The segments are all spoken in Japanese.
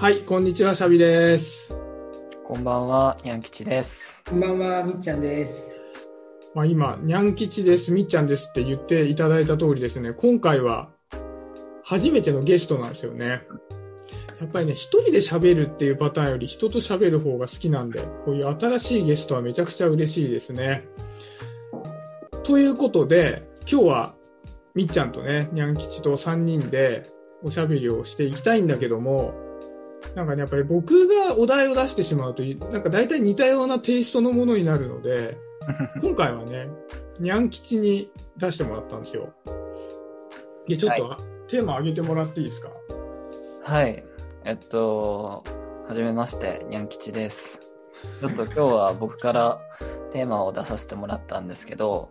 はい、こんにちは、シャビです。こんばんは、にゃんきちです。こんばんは、みっちゃんです。まあ、今、にゃん吉です、みっちゃんですって言っていただいた通りですね、今回は初めてのゲストなんですよね。やっぱりね、一人で喋るっていうパターンより人と喋る方が好きなんで、こういう新しいゲストはめちゃくちゃ嬉しいですね。ということで、今日はみっちゃんとね、にゃん吉と3人でおしゃべりをしていきたいんだけども、なんかね、やっぱり僕がお題を出してしまうと、なんか大体似たようなテイストのものになるので、今回はね、にゃん吉に出してもらったんですよ。で、ちょっと、テーマ上げてもらっていいですか？はい。えっと、はじめまして、にゃんきちです。ちょっと今日は僕からテーマを出させてもらったんですけど、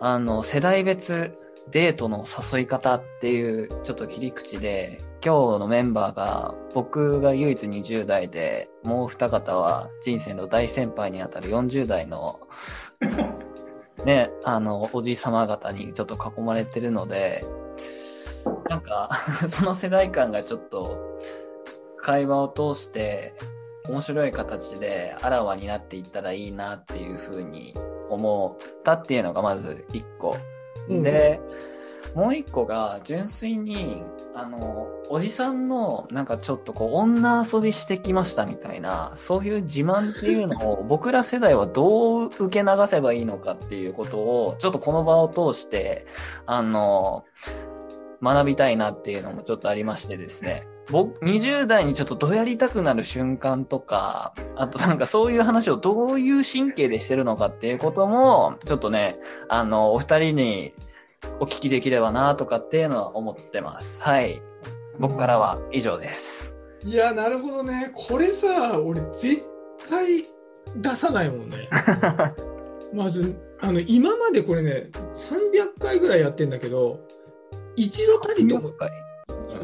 あの、世代別デートの誘い方っていうちょっと切り口で、今日のメンバーが僕が唯一20代で、もう二方は人生の大先輩にあたる40代の ね、あの、おじい様方にちょっと囲まれてるので、なんか、その世代間がちょっと、会話を通して、面白い形であらわになっていったらいいなっていうふうに思ったっていうのがまず一個。うんで、もう一個が純粋に、あの、おじさんのなんかちょっとこう女遊びしてきましたみたいな、そういう自慢っていうのを僕ら世代はどう受け流せばいいのかっていうことを、ちょっとこの場を通して、あの、学びたいなっていうのもちょっとありましてですね。僕、20代にちょっとどやりたくなる瞬間とか、あとなんかそういう話をどういう神経でしてるのかっていうことも、ちょっとね、あの、お二人にお聞きできればなとかっていうのは思ってます。はい。僕からは以上です。いや、なるほどね。これさ、俺絶対出さないもんね。まず、あの、今までこれね、300回ぐらいやってんだけど、一度たりとも、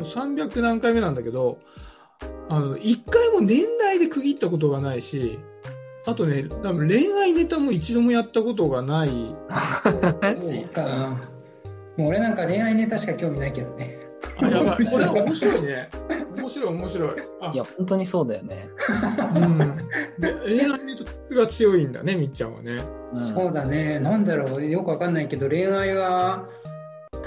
300何回目なんだけど、あの、一回も年代で区切ったことがないし、あとね、多分恋愛ネタも一度もやったことがない。そうか。もう俺なんか恋愛ネタしか興味ないけどね。あ、やばい。これは面白いね。面白い、面白い。あいや、本当にそうだよね。うん。で恋愛ネタが強いんだね、みっちゃんはね。うんそうだね。なんだろう。よくわかんないけど、恋愛は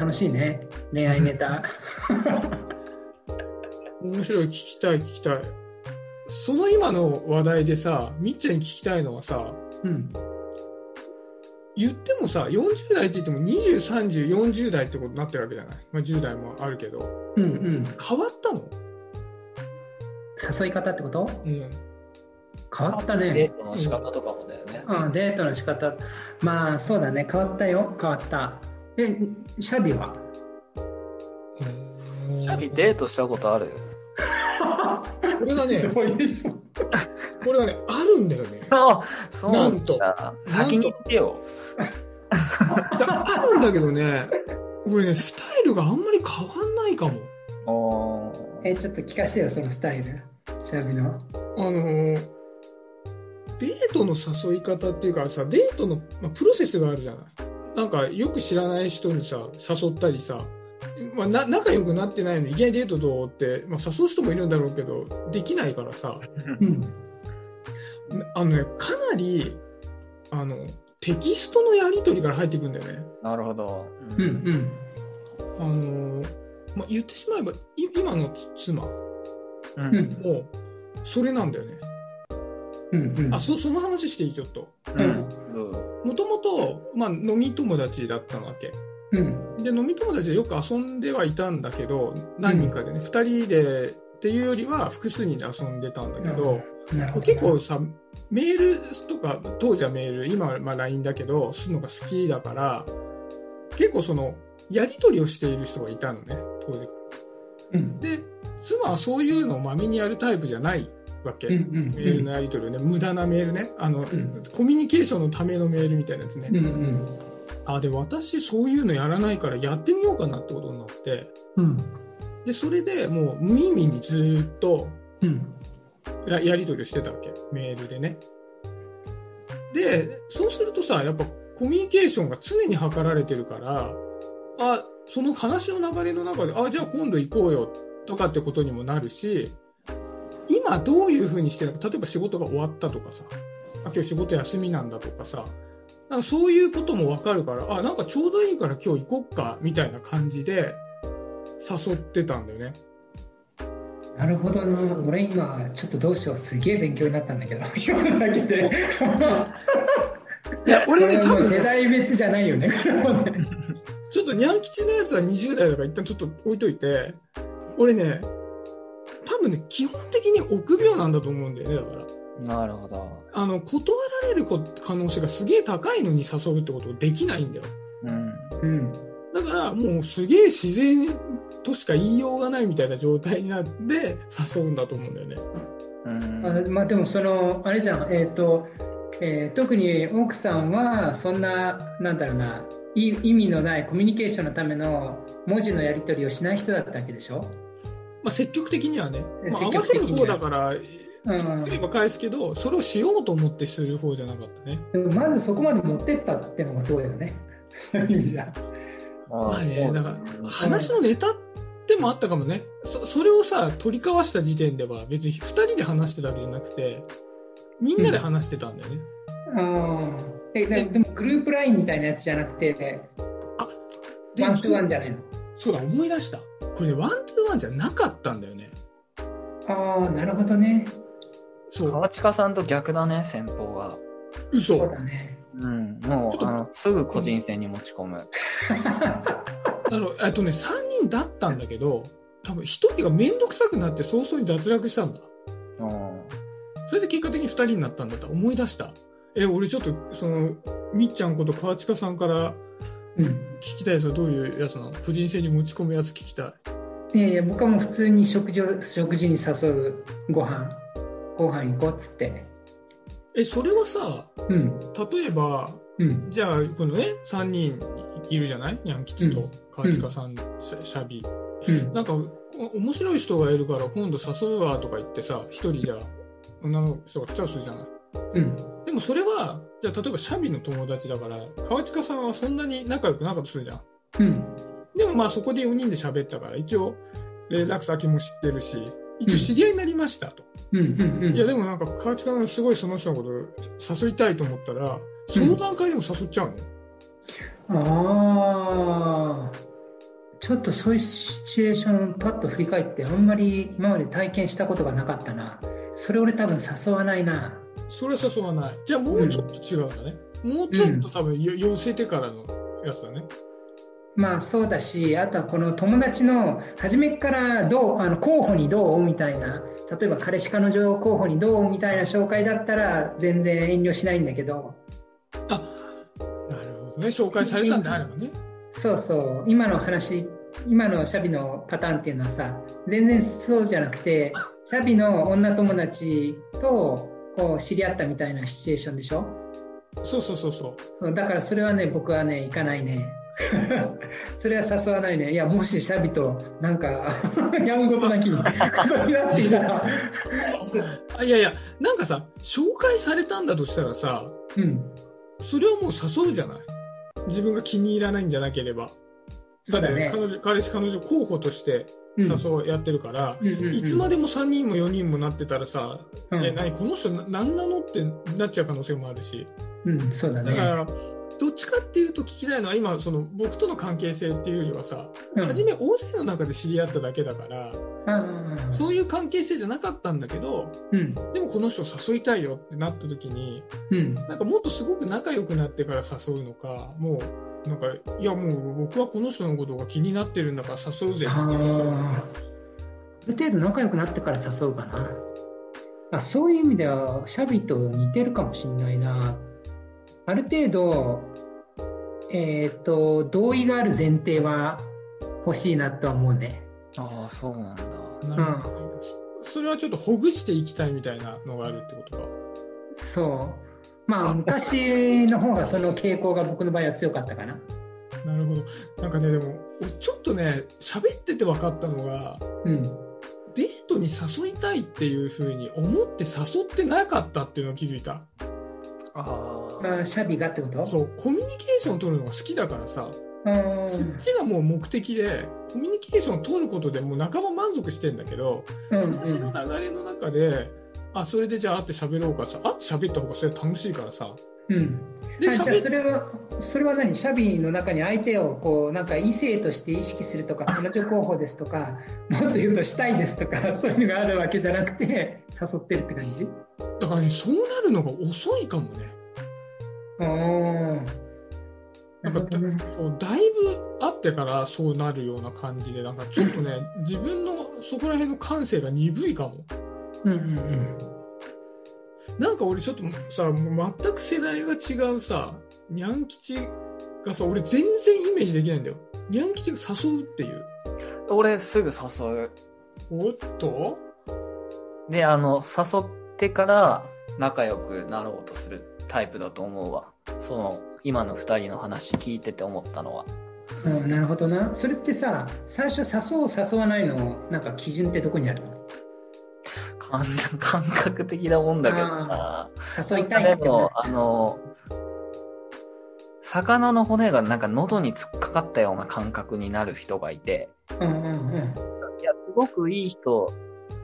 楽しいね。恋愛ネタ。面白い、聞きたい、聞きたい。その今の話題でさ、みっちゃんに聞きたいのはさ、うん。言ってもさ、40代って言っても20、30、40代ってことになってるわけじゃない？まあ、10代もあるけど。うんうん。変わったの？誘い方ってこと？うん。変わったデーね。トの仕方とかもだよね。うん、デートの仕方。まあ、そうだね。変わったよ。変わった。え、シャビは？シャビデートしたことある？これがね、これがね、あるんだよね。あ、そうなんとだ。先に言ってよ。だあるんだけどね、これね、スタイルがあんまり変わんないかも。え、ちょっと聞かせてよ、そのスタイル。シャビの。あのーデートの誘い方っていうかさ、デートの、まあ、プロセスがあるじゃない。なんか、よく知らない人にさ、誘ったりさ、まあ、な仲良くなってないのに、いきなりデートどうって、まあ、誘う人もいるんだろうけど、できないからさ、うん。あのね、かなり、あの、テキストのやり取りから入っていくんだよね。なるほど。うんうん。あのーまあ、言ってしまえば、い今の妻う。うんん。も、それなんだよね。うんうん。あ、そ、その話していい、ちょっと。うん。もともと、まあ、飲み友達だったわけ。うん。で、飲み友達でよく遊んではいたんだけど、何人かでね、二、人でっていうよりは複数人で遊んでたんだけど、ど。結構さ、メールとか、当時はメール、今はまあ LINE だけど、するのが好きだから、結構その、やり取りをしている人がいたのね、当時。うん。で、妻はそういうのをまめにやるタイプじゃないわけ。うんうんメールのやり取りをね、無駄なメールね、あの、ん。コミュニケーションのためのメールみたいなやつね。うんうん。あ、で、私そういうのやらないからやってみようかなってことになって、うん。で、それでもう無意味にずーっとうん。ややり取りをしてたわけ、メールでね。で、そうするとさ、やっぱコミュニケーションが常に図られてるから、あ、その話の流れの中で、あ、じゃあ今度行こうよとかってことにもなるし、今どういうふうにしてるの？か、例えば仕事が終わったとかさ、あ今日仕事休みなんだとかさ、なんかそういうこともわかるから、あ、なんかちょうどいいから今日行こっか、みたいな感じで誘ってたんだよね。なるほどな。俺今、ちょっとどうしよう。すげえ勉強になったんだけど、今のだけで。いや、俺ね、多分ね、世代別じゃないよね ちょっとニャン吉のやつは20代だから一旦ちょっと置いといて、俺ね、多分ね、基本的に臆病なんだと思うんだよね、だから。なるほど。あの、断られるこ可能性がすげえ高いのに誘うってことできないんだよ。うん。うん。だから、もうすげえ自然としか言いようがないみたいな状態になって誘うんだと思うんだよね。うん。あまあでもそのあれじゃんえっ、と、えー特に奥さんはそんななんだろうない意味のないコミュニケーションのための文字のやり取りをしない人だったわけでしょ、まあ、積極的にはね、まあ、合わせる方だから、うん。来れば返すけど、それをしようと思ってする方じゃなかったね。でもまずそこまで持ってったっていうのがすごいよね。そういう意味じゃ。まあね、だからうん話のネタでもあったかもね。そそれをさ、取り交わした時点では別に2人で話してたわけじゃなくて、みんなで話してたんだよね。うん。えででもグループラインみたいなやつじゃなくてで one to one じゃないの？そうだ、思い出した。これね、 one to one じゃなかったんだよね。ああなるほどねそう。川近さんと逆だね、先方が。嘘。そうだねうん。もう、あの、すぐ個人戦に持ち込む。あの、えっとね、3人だったんだけど、多分1人がめんどくさくなって早々に脱落したんだ。うん。それで結果的に2人になったんだった思い出した。え、俺ちょっと、その、みっちゃんこと川近さんからうん。聞きたいやつはどういうやつなの？個人戦に持ち込むやつ聞きたい。いやいや僕はもう普通に食事を食事に誘うご飯。ご飯行こうっつって。え、それはさ、うん。例えば、うん。じゃあ、このね、3人いるじゃない？ニャン吉と川近さん、シャシャビ。うん。なんか、お面白い人がいるから今度誘うわとか言ってさ、一人じゃ女の人が来たとするじゃない？うん。でもそれは、じゃあ例えばシャビの友達だから、川近さんはそんなに仲良くなかったとするじゃん。うん。でもまあそこで4人で喋ったから、一応連絡先も知ってるし、一応知り合いになりましたと。うんうんうん。いやでもなんか川近さんがすごいその人のこと誘いたいと思ったら、その段階でも誘っちゃうの、ああちょっとそういうシチュエーションパッと振り返ってあんまり今まで体験したことがなかったな。それ俺多分誘わないなそれは誘わない。じゃあもうちょっと違うんだね。もうちょっと多分よ寄せてからのやつだね。まあそうだしあとはこの友達の初めからどうあの候補にどうみたいな例えば彼氏彼女候補にどうみたいな紹介だったら全然遠慮しないんだけどなるほどね。紹介されたんであればね。そうそう今の話今のシャビのパターンっていうのはさ全然そうじゃなくてシャビの女友達とこう知り合ったみたいなシチュエーションでしょ？そうそうそうそう。そうだからそれはね僕はね行かないね。それは誘わないね。いやもしシャビとなんか やんごとな きにいやいや、なんかさ、紹介されたんだとしたらさ、うん。それをもう誘うじゃない？自分が気に入らないんじゃなければ。そうだね。彼女、彼氏、彼女候補としてうん。誘うやってるから、うんうんうんいつまでも3人も4人もなってたらさ、うん。え、何この人な何なのってなっちゃう可能性もあるし。うんそうだね。だから、どっちかっていうと聞きたいのは、今、その僕との関係性っていうよりはさ、うん。初め大勢の中で知り合っただけだから、ああそういう関係性じゃなかったんだけど、うん。でもこの人誘いたいよってなった時に、うん。なんかもっとすごく仲良くなってから誘うのか、もう、なんか、いやもう僕はこの人のことが気になってるんだから誘うぜっつって誘う。ある程度仲良くなってから誘うかなあそういう意味ではシャビと似てるかもしれないなある程度えっ、と同意がある前提は欲しいなとは思うねああ、そうなんだ。なるほどそれはちょっとほぐしていきたいみたいなのがあるってことか。そうまあ昔の方がその傾向が僕の場合は強かったかななるほど。なんかね、でも、俺ちょっとね、喋ってて分かったのが、うんデートに誘いたいっていうふうに思って誘ってなかったっていうのを気づいた。ああ。まあシャビがってこと？そう、コミュニケーションを取るのが好きだからさ、うんそっちがもう目的で、コミュニケーションを取ることでもう仲間満足してんだけど、うん話の流れの中で、あ、それでじゃあ会って喋ろうかさ、会って喋った方がそれは楽しいからさ。うんで、あじゃあ喋それはそれは何？シャビの中に相手をこうなんか異性として意識するとか彼女候補ですとか もっと言うとしたいですとか そういうのがあるわけじゃなくて誘ってるって感じ？だからね、そうなるのが遅いかもね。おーななんるかねそうだいぶ会ってからそうなるような感じで、なんかちょっとね、自分のそこら辺の感性が鈍いかも。うんうんうんなんか俺ちょっとさ、もう全く世代が違うさ、ニャン吉がさ、俺全然イメージできないんだよ。ニャン吉が誘うっていう。俺すぐ誘う。おっと？で、あの、誘ってから仲良くなろうとするタイプだと思うわ。その、今の二人の話聞いてて思ったのは。うん、なるほどな。それってさ、最初誘う誘わないのなんか基準ってどこにある？の感感覚的なもんだけどな。誘いたいってでも、あの、魚の骨がなんか喉に突っかかったような感覚になる人がいて、うんうんうん。いや、すごくいい人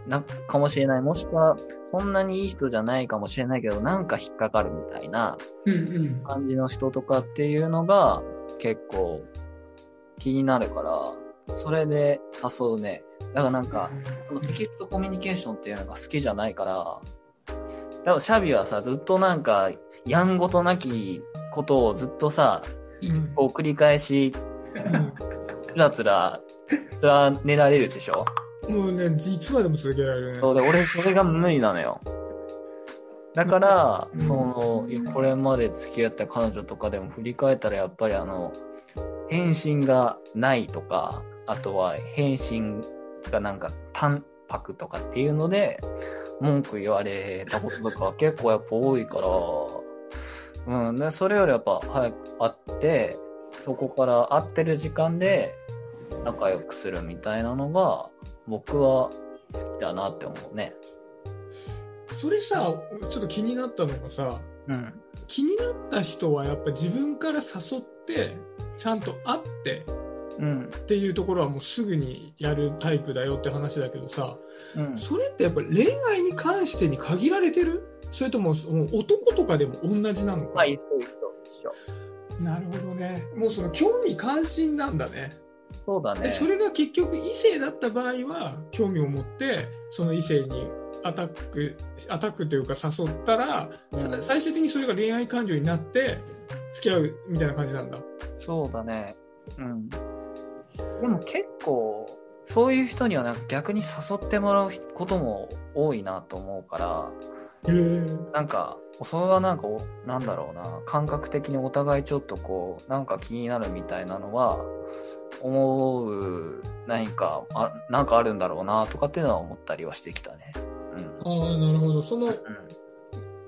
な、かもしれない。もしくは、そんなにいい人じゃないかもしれないけど、なんか引っかかるみたいなうんうん。感じの人とかっていうのが結構気になるから、それで誘うね。だからなんか、このテキストコミュニケーションっていうのが好きじゃないから、だからシャビはさ、ずっとなんか、やんごとなきことをずっとさ、うんこう繰り返し、つらつら、つらねられるでしょ？もうね、いつまでも続けられるね。そうで、俺、それが無理なのよ。だから、うんその、これまで付き合った彼女とかでも振り返ったら、やっぱりあの、返信がないとか、あとは返信がなんか淡白とかっていうので、文句言われたこととか結構やっぱ多いから、うん、でそれよりやっぱ早く会って、そこから会ってる時間で仲良くするみたいなのが、僕は好きだなって思うね。それさ、ちょっと気になったのがさ、うん。気になった人はやっぱ自分から誘って、ちゃんと会ってうん。っていうところはもうすぐにやるタイプだよって話だけどさ、うん。それってやっぱ恋愛に関してに限られてる？それとももう男とかでも同じなのか、まあ、一緒一緒一緒。なるほどね。もうその興味関心なんだね。でそうだね。それが結局異性だった場合は興味を持ってその異性にアタックアタックというか誘ったら、さうん最終的にそれが恋愛感情になって付き合うみたいな感じなんだ。そうだね。うん。でも結構、そういう人にはなんか逆に誘ってもらうことも多いなと思うから。なんか、それはなんかお、なんだろうな、感覚的にお互いちょっとこう、なんか気になるみたいなのは、思う、何か、あ、なんかあるんだろうな、とかっていうのは思ったりはしてきたね。うん。ああなるほど。そのうん。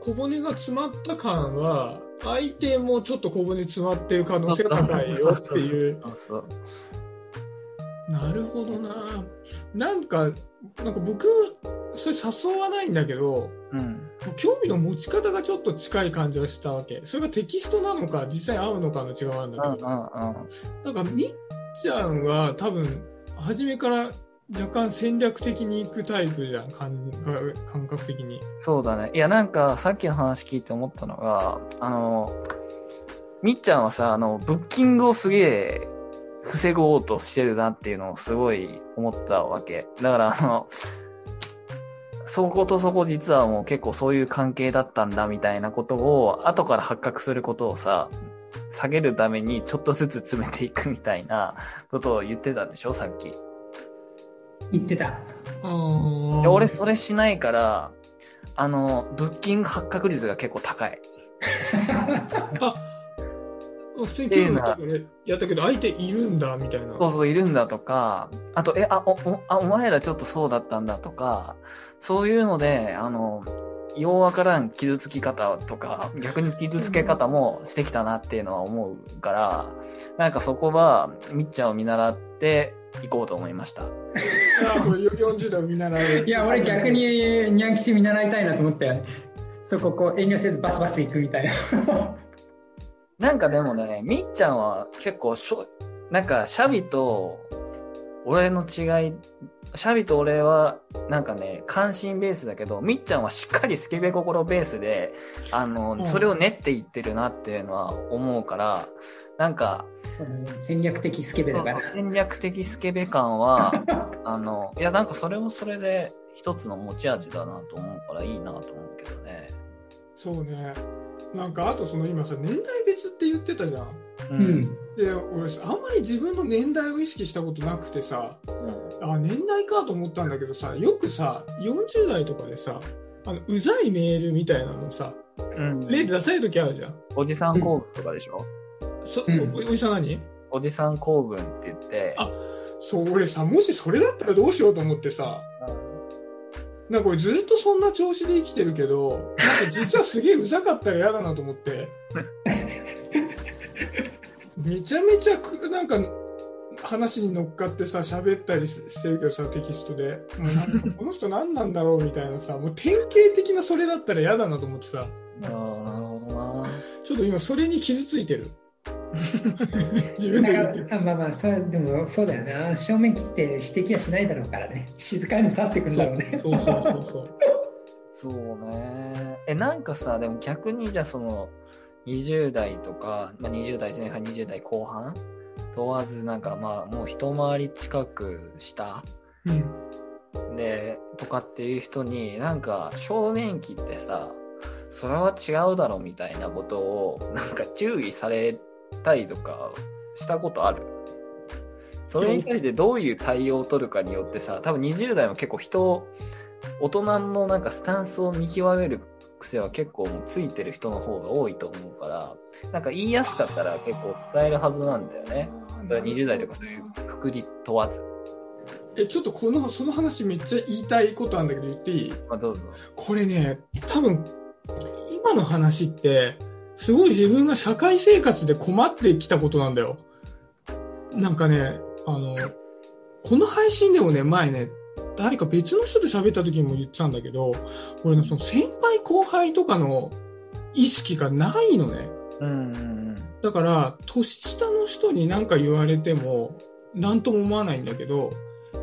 小骨が詰まった感は相手もちょっと小骨詰まってる可能性が高いよっていう。そうそう。なるほどな。なんかなんか僕それ誘わないんだけど。うん。興味の持ち方がちょっと近い感じはしたわけ。それがテキストなのか、実際会うのかの違いはあるんだうんけど。なんかみっちゃんは多分、初めから若干戦略的に行くタイプじゃん、感感覚的に。そうだね。いや、なんか、さっきの話聞いて思ったのが、あの、みっちゃんはさ、あの、ブッキングをすげえ防ごうとしてるなっていうのをすごい思ったわけ。だから、あの、そことそこ実はもう結構そういう関係だったんだみたいなことを、後から発覚することをさ、下げるためにちょっとずつ詰めていくみたいなことを言ってたんでしょ、さっき。言ってた。俺それしないから、あの、ブッキング発覚率が結構高い。あ普通に興味持って俺やったけど、相手いるんだみたいな。そうそう、いるんだとか、あと、え、あ、お、おあお前らちょっとそうだったんだとか、そういうので、あの、ようわからん傷つき方とか、逆に傷つけ方もしてきたなっていうのは思うから、なんかそこは、みっちゃんを見習っていこうと思いました。あこれ40代を見習う。いや、俺逆にニャン吉見習いたいなと思って、そここう遠慮せずバスバス行くみたいな。なんかでもね、みっちゃんは結構しょ、なんかシャビと俺の違い、シャビと俺はなんかね、関心ベースだけど、みっちゃんはしっかりスケベ心ベースで、あの、うんそれを練っていってるなっていうのは思うから、なんか、うん戦略的スケベだから。戦略的スケベ感は、あの、いやなんかそれもそれで一つの持ち味だなと思うからいいなと思うけどね。そうね。なんか、あとその今さ、年代別って言ってたじゃん。ううん。で、俺さ、あんまり自分の年代を意識したことなくてさ、あ、年代かと思ったんだけどさ、よくさ、40代とかでさ、あの、うざいメールみたいなのさ、うん。例で出されるときあるじゃん。おじさん公文とかでしょ、そ、うんおおじさん何？おじさん公文って言って、あそう、俺さ、もしそれだったらどうしようと思ってさ、なんか俺ずっとそんな調子で生きてるけど、なんか実はすげえうざかったら嫌だなと思って。めちゃめちゃく、なんか、話に乗っかってさ、喋ったりしてるけどさ、テキストで。もうなんかこの人何なんだろうみたいなさ、もう典型的なそれだったら嫌だなと思ってさ、ああ、なるほどな。ちょっと今それに傷ついてる。自分でまあまあそうでもそうだよな正面切って指摘はしないだろうからね 静かに去ってくんだろうねそうそうそうそう。そうね。え、なんかさ、でも逆にじゃあその、20代とか、まあ、20代前半、20代後半問わずなんかまあもう一回り近くしたうん。で、とかっていう人になんか正面切ってさ、それは違うだろみたいなことをなんか注意されたりとかしたことある？それに対してどういう対応を取るかによってさ、多分20代も結構人を、大人のなんかスタンスを見極める癖は結構もうついてる人の方が多いと思うから、なんか言いやすかったら結構伝えるはずなんだよね。だから20代とかそういうくくり問わず。え、ちょっとこの、その話めっちゃ言いたいことあるんだけど言っていい？まあどうぞ。これね、多分、今の話って、すごい自分が社会生活で困ってきたことなんだよ。なんかね、あの、この配信でもね、前ね、誰か別の人と喋った時にも言ってたんだけど、俺のその先輩後輩とかの意識がないのね。うんうんだから、年下の人に何か言われても、何とも思わないんだけど、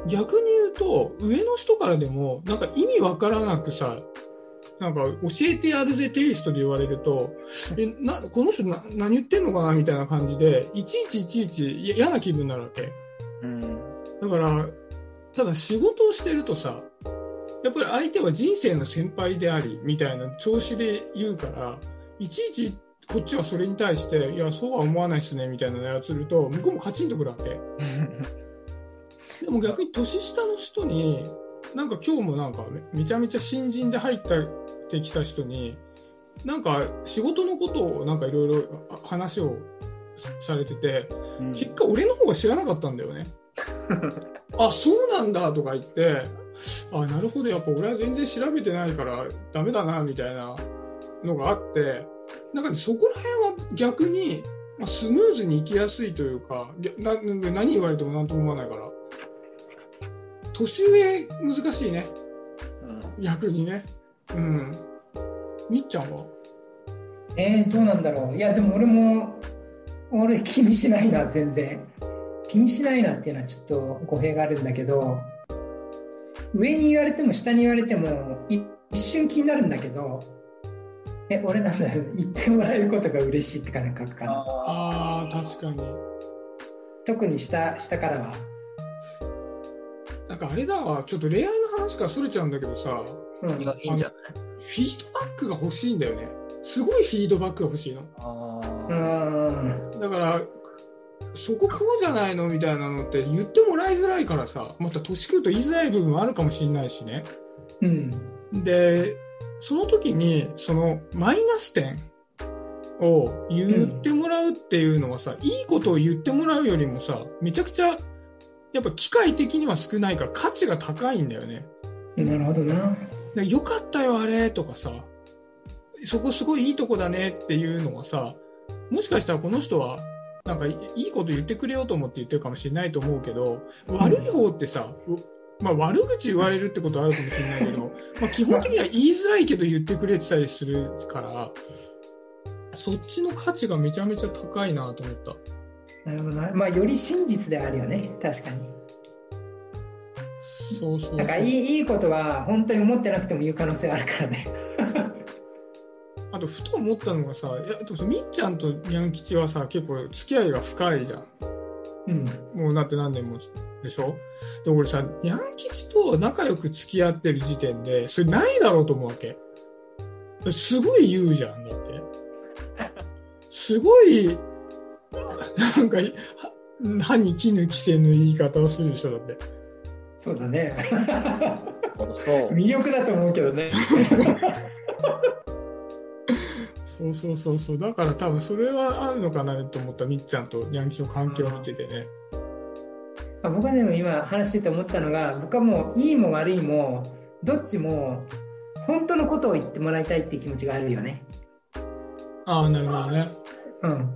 逆に言うと、上の人からでも、なんか意味わからなくさ、なんか教えてやるぜテイストで言われると、え、な、この人な何言ってんのかなみたいな感じで、いちいちいちいち嫌な気分になるわけ。うん。うん。だから、ただ仕事をしてるとさ、やっぱり相手は人生の先輩であり、みたいな調子で言うから、いちいちこっちはそれに対して、いや、そうは思わないっすね、みたいなやつすると、向こうもカチンとくるわけ。でも逆に年下の人に、なんか今日もなんかめめちゃめちゃ新人で入ってきた人に、なんか仕事のことをなんかいろいろ話をされてて、結果俺の方が知らなかったんだよね。あ、そうなんだとか言って、あ、なるほど、やっぱ俺は全然調べてないからダメだな、みたいなのがあって、なんかね、そこら辺は逆に、まあ、スムーズに行きやすいというか、何言われても何とも思わないから。年上難しいね、うん逆にね。うん。みっちゃんは？えー、どうなんだろう。いやでも俺も俺気にしないな全然。気にしないなっていうのはちょっと語弊があるんだけど上に言われても下に言われてもい一瞬気になるんだけどえ俺なんだろう言ってもらえることが嬉しいって感覚かな。ああ、確かに。特に下下からは。なんかあれだわ、ちょっと恋愛の話からそれちゃうんだけどさ、うんいやいいんじゃないフィードバックが欲しいんだよね。すごいフィードバックが欲しいの。あうーんだから、そここうじゃないのみたいなのって言ってもらいづらいからさ、また年食うと言いづらい部分もあるかもしれないしね。うんで、その時に、そのマイナス点を言ってもらうっていうのはさ、いいことを言ってもらうよりもさ、めちゃくちゃ、やっぱ機械的には少ないから価値が高いんだよね。なるほどなでよかったよ、あれとかさ、そこすごいいいとこだねっていうのはさ、もしかしたらこの人は、なんかいいいこと言ってくれようと思って言ってるかもしれないと思うけど、悪い方ってさ、うまあ、悪口言われるってことはあるかもしれないけど、まあ、基本的には言いづらいけど言ってくれてたりするから、そっちの価値がめちゃめちゃ高いなと思った。なるほどな。まあ、より真実であるよね、確かに。そうそうそう。なんかいいいいことは本当に思ってなくても言う可能性あるからね。あと、ふと思ったのがさ、いやみっちゃんとにゃん吉はさ、結構付き合いが深いじゃん。うん。もうなって何年もでしょ？で、俺さ、にゃん吉と仲良く付き合ってる時点で、それないだろうと思うわけ。すごい言うじゃん、だって。すごい、なんか、は歯に衣着せぬ言い方をするでしょ、だって。そうだね。そう。魅力だと思うけどね。そうそうそうそう。だから多分それはあるのかなと思った、みっちゃんとにゃん吉の関係を見ててね。あ僕はでも今話してて思ったのが、僕はもういいも悪いも、どっちも本当のことを言ってもらいたいっていう気持ちがあるよね。ああ、なるほどね。うん。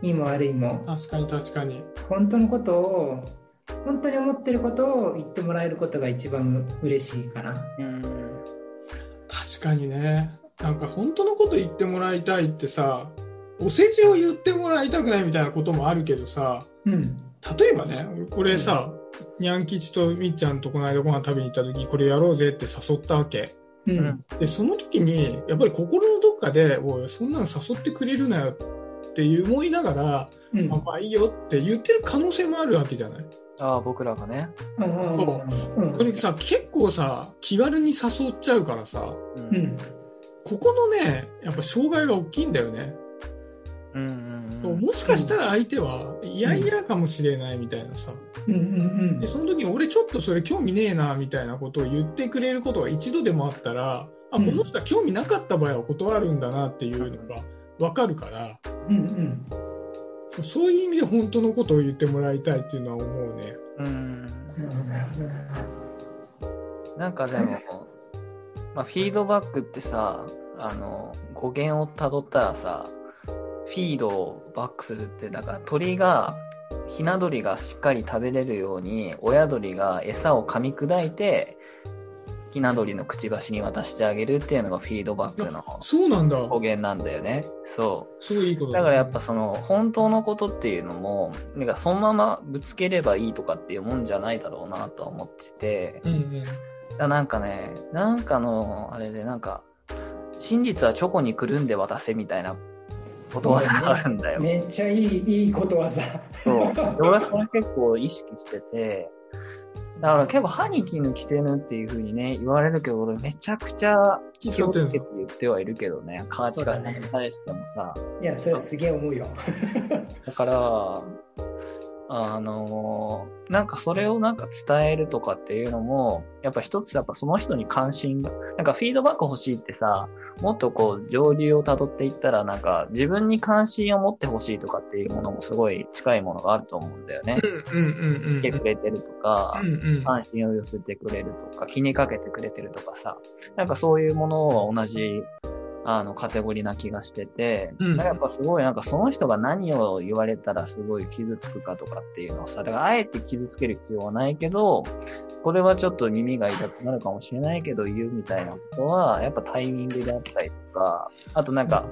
いいも悪いも。確かに確かに。本当のことを、本当に思ってることを言ってもらえることが一番嬉しいかな。うん。確かにね。なんか本当のこと言ってもらいたいってさ、お世辞を言ってもらいたくないみたいなこともあるけどさ、うん。例えばね、これさ、にゃん吉とみっちゃんとこの間ご飯食べに行った時、これやろうぜって誘ったわけ。うん。うんで、その時に、やっぱり心のどっかで、おい、そんなの誘ってくれるなよって思いながら、うん。あまあいいよって言ってる可能性もあるわけじゃないああ、僕らがね。そうん。これさ、結構さ、気軽に誘っちゃうからさ、う。うんん。ここのね、やっぱ障害が大きいんだよね。うんうんうん。もしかしたら相手は嫌々かもしれないみたいなさ。うん。うんで、その時に俺ちょっとそれ興味ねえなみたいなことを言ってくれることが一度でもあったら、あ、こうんの人は興味なかった場合は断るんだなっていうのがわかるから、うん。うん。そういう意味で本当のことを言ってもらいたいっていうのは思うね。うん。なんかでも、まあ、フィードバックってさ、あの、語源をたどったらさ、フィードをバックするって、だから鳥が、ひな鳥がしっかり食べれるように、親鳥が餌を噛み砕いて、ひな鳥のくちばしに渡してあげるっていうのがフィードバックのそうなんだ。語源なんだよね。そすごいいいことう。だからやっぱその、本当のことっていうのも、なんかそのままぶつければいいとかっていうもんじゃないだろうなとは思ってて、うんうん。なんかね、なんかの、あれで、なんか、真実はチョコにくるんで渡せみたいなことわざがあるんだよ。めっちゃいい、いいことわざ。そう。で俺はそれ結構意識してて、だから結構歯に衣着せぬっていう風にね、言われるけど、俺めちゃくちゃ気をつけて言ってはいるけどね、価値観に対してもさ。いや、それすげえ思うよ。だから、あのなんかそれをなんか伝えるとかっていうのも、やっぱ一つやっぱその人に関心が、なんかフィードバック欲しいってさ、もっとこう上流を辿っていったらなんか自分に関心を持ってほしいとかっていうものもすごい近いものがあると思うんだよね。うんうんうんうん。来てくれてるとか。関心を寄せてくれるとか、気にかけてくれてるとかさ、なんかそういうものは同じ、あの、カテゴリーな気がしてて、うんだからやっぱすごいなんかその人が何を言われたらすごい傷つくかとかっていうのをさ、だからあえて傷つける必要はないけど、これはちょっと耳が痛くなるかもしれないけど言うみたいなことは、やっぱタイミングであったりとか、あとなんか、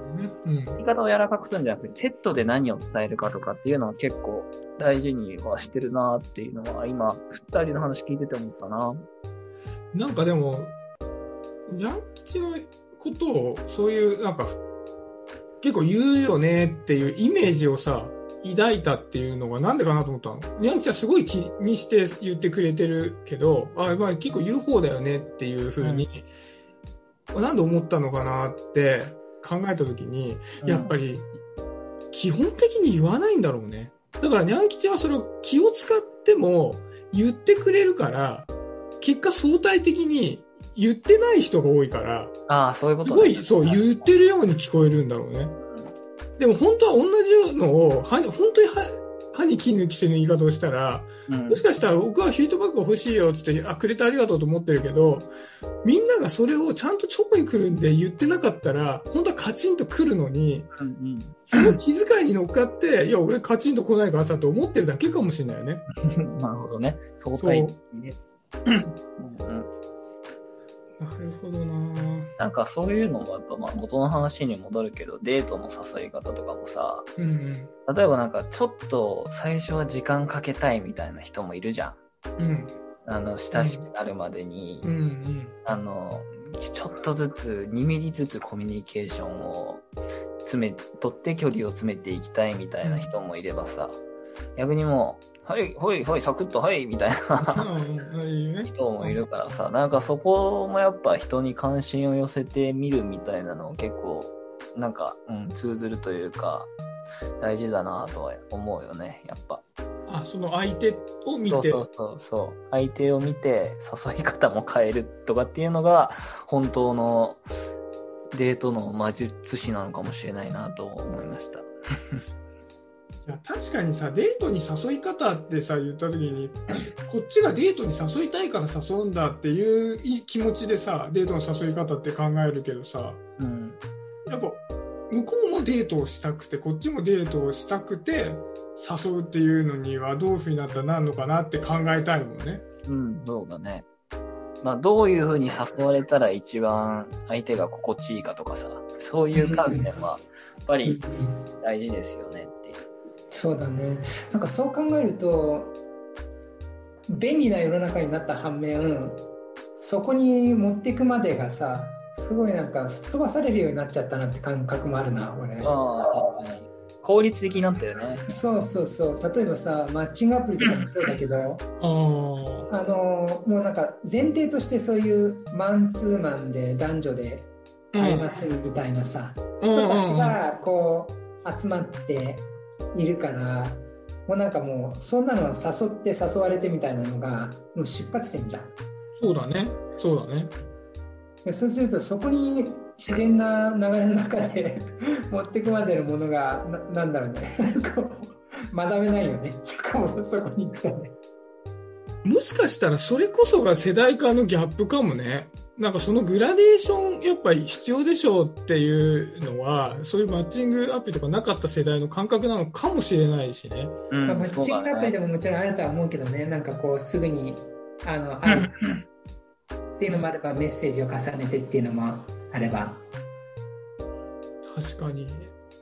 うん。言い方を柔らかくするんじゃなくて、セットで何を伝えるかとかっていうのは結構大事にはしてるなっていうのは、今、二人の話聞いてて思ったな。なんかでも、ヤン吉のことを、そういう、なんか、結構言うよねっていうイメージをさ、抱いたっていうのがなんでかなと思ったの？ヤン吉はすごい気にして言ってくれてるけど、あ、まあ結構言う方だよねっていうふうに、なんで思ったのかなって考えたときに、やっぱり、基本的に言わないんだろうね。だから、ニャン吉はそれを気を使っても言ってくれるから、結果相対的に言ってない人が多いから、ああ、そういうことすごい、そう、言ってるように聞こえるんだろうね。でも本当は同じのを、は本当に歯歯に金抜きせぬ言い方をしたら、うんもしかしたら僕はフィードバックが欲しいよって言って、あ、くれてありがとうと思ってるけど、みんながそれをちゃんとチョコに来るんで言ってなかったら、本当はカチンと来るのに、うんその気遣いに乗っかって、いや、俺カチンと来ないからさと思ってるだけかもしれないよね。うん。なるほどね。相対的にね。なるほどななんかそういうのもやっぱまあ元の話に戻るけど、デートの誘い方とかもさ、うんうん。例えばなんかちょっと最初は時間かけたいみたいな人もいるじゃん。うん。あの、親しくなるまでに、うんうん。あの、ちょっとずつ、2ミリずつコミュニケーションを詰め、取って距離を詰めていきたいみたいな人もいればさ、逆にもう、はい、はい、はい、サクッと、はい、みたいな。人もいるからさ、なんかそこもやっぱ人に関心を寄せてみるみたいなのを結構、なんか、うん、通ずるというか、大事だなとは思うよね、やっぱ。あ、その相手を見て。そうそうそう。相手を見て誘い方も変えるとかっていうのが、本当のデートの魔術師なのかもしれないなと思いました。いや確かにさデートに誘い方ってさ言った時に こっちがデートに誘いたいから誘うんだっていう気持ちでさデートの誘い方って考えるけどさうん。やっぱ向こうもデートをしたくてこっちもデートをしたくて誘うっていうのにはどういうふうになったらなるのかなって考えたいもんね。うん、そうだね。まあ、どういう風に誘われたら一番相手が心地いいかとかさ、そういう観点は、やっぱり大事ですよね。そうだね。なんかそう考えると、便利な世の中になった反面、そこに持っていくまでがさ、すごいなんかすっ飛ばされるようになっちゃったなって感覚もあるな、俺。ああ、確かに。効率的になったよね。そうそうそう。例えばさ、マッチングアプリとかもそうだけど、あのもうなんか前提としてそういうマンツーマンで男女で会いますみたいなさ、人たちがこう集まっているから、もうなんかもうそんなのは誘って誘われてみたいなのがもう出発点じゃん。そうだねそうだね。でそうするとそこに自然な流れの中で持っていくまでのものがななんだろうね学べないよねそこもそこに行くとね。もしかしたらそれこそが世代間のギャップかもね。なんかそのグラデーションやっぱり必要でしょうっていうのはそういうマッチングアプリとかなかった世代の感覚なのかもしれないしね。うんまあマッチングアプリでも。ももちろんあるとは思うけどね、なんかこうすぐにあの会うっていうのもあれば、メッセージを重ねてっていうのもあれば、確かに。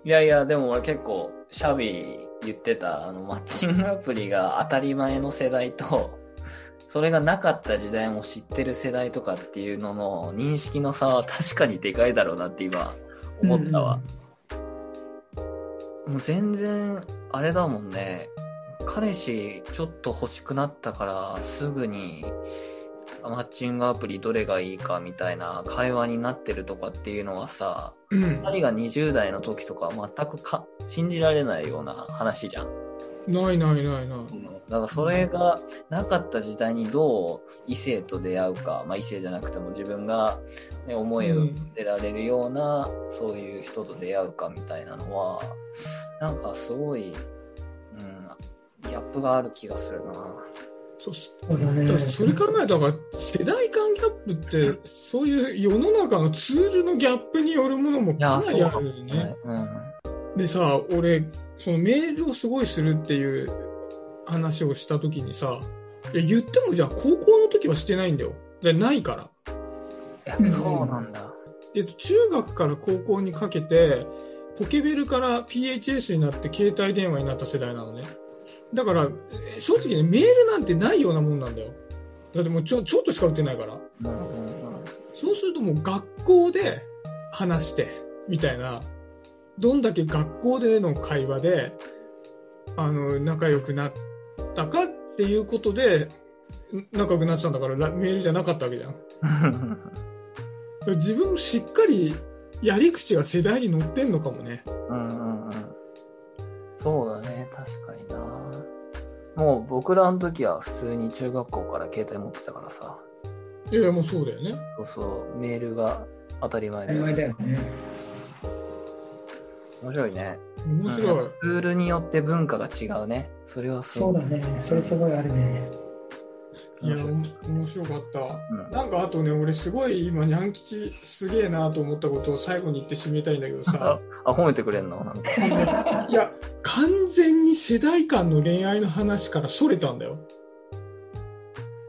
いやいや、でも俺結構、シャビ言ってた、あの、マッチングアプリが当たり前の世代と、それがなかった時代も知ってる世代とかっていうのの認識の差は確かにでかいだろうなって今思ったわ。もう全然、あれだもんね。彼氏ちょっと欲しくなったからすぐにマッチングアプリどれがいいかみたいな会話になってるとかっていうのはさ、うん。二人が20代の時とかは全くか信じられないような話じゃん。ないないないない。だからそれがなかった時代にどう異性と出会うか、まあ異性じゃなくても自分が、ね、思いを出られるような、そういう人と出会うかみたいなのは、なんかすごい、うん、ギャップがある気がするな。そうそうだねだからそれ考えたら世代間ギャップってそういう世の中のツールのギャップによるものもかなりあるよね。うん。でさ俺そのメールをすごいするっていう話をした時にさ言ってもじゃあ高校の時はしてないんだよ。でないから。そうなんだ。えっと、中学から高校にかけてポケベルから PHS になって携帯電話になった世代なのねだからえー正直ねメールなんてないようなもんなんだよだってもうちょちょっとしか打ってないから。そうするともう学校で話してみたいなどんだけ学校での会話であの仲良くなったかっていうことでん仲良くなってたんだからラメールじゃなかったわけじゃん 自分もしっかりやり口が世代に乗ってんのかもね。うんうんうん。そうだね、確かにな。もう僕らの時は普通に中学校から携帯持ってたからさ。いやいや、もうそうだよね。そうそう、メールが当たり前で当たり。前だよね。面白いね。面白い。うんツールによって文化が違うね。それはすごい。そうだね。それすごいあるね。いや、面白かった。うんなんかあとね、俺すごい今、ニャン吉すげえなと思ったことを最後に言って締めたいんだけどさ、あ、褒めてくれんの？なんか。いや、完全に世代間の恋愛の話からそれたんだよ。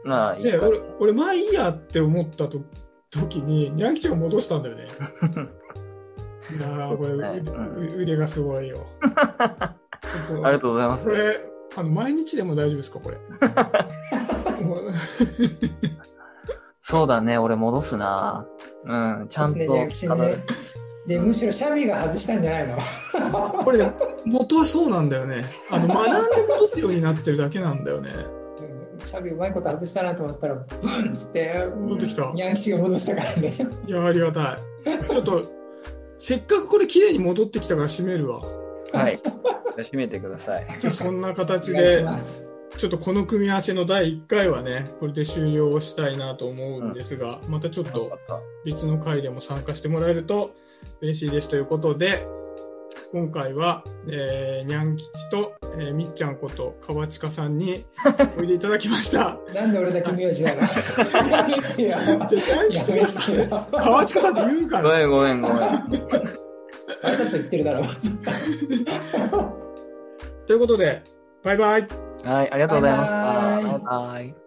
まあ、いいで、か。俺、俺、まあいいやって思ったと時に、ニャン吉が戻したんだよね。いやーこれ、ねう腕がすごいよ。ありがとうございますこ。れ、あの、毎日でも大丈夫ですか、これ？そうだね、俺戻すな。うん、ちゃんとでむしろシャビが外したんじゃないの？これね、元はそうなんだよね。あの、学んで戻すようになってるだけなんだよね。うんシャビうまいこと外したなと思ったら、ブンっつって、戻ってきたニャン吉が戻したからね。いや、ありがたい。ちょっと、せっかくこれ綺麗に戻ってきたから閉めるわ。はい。じゃあ閉めてください。じゃあこんなお形で。ちょっとこの組み合わせの第1回はね、これで終了したいなと思うんですが、またちょっと別の回でも参加してもらえると嬉しいですということで、今回は、えー、にゃん吉と、えーみっちゃんこと川近さんに おいでいただきました。なんで俺だけ名字なの？じゃあ、にゃ川近さんって言うからごめんごめんごめん。あれだと言ってるだろう。ということで、バイバイ。はい、ありがとうございました。バイバイバイバイ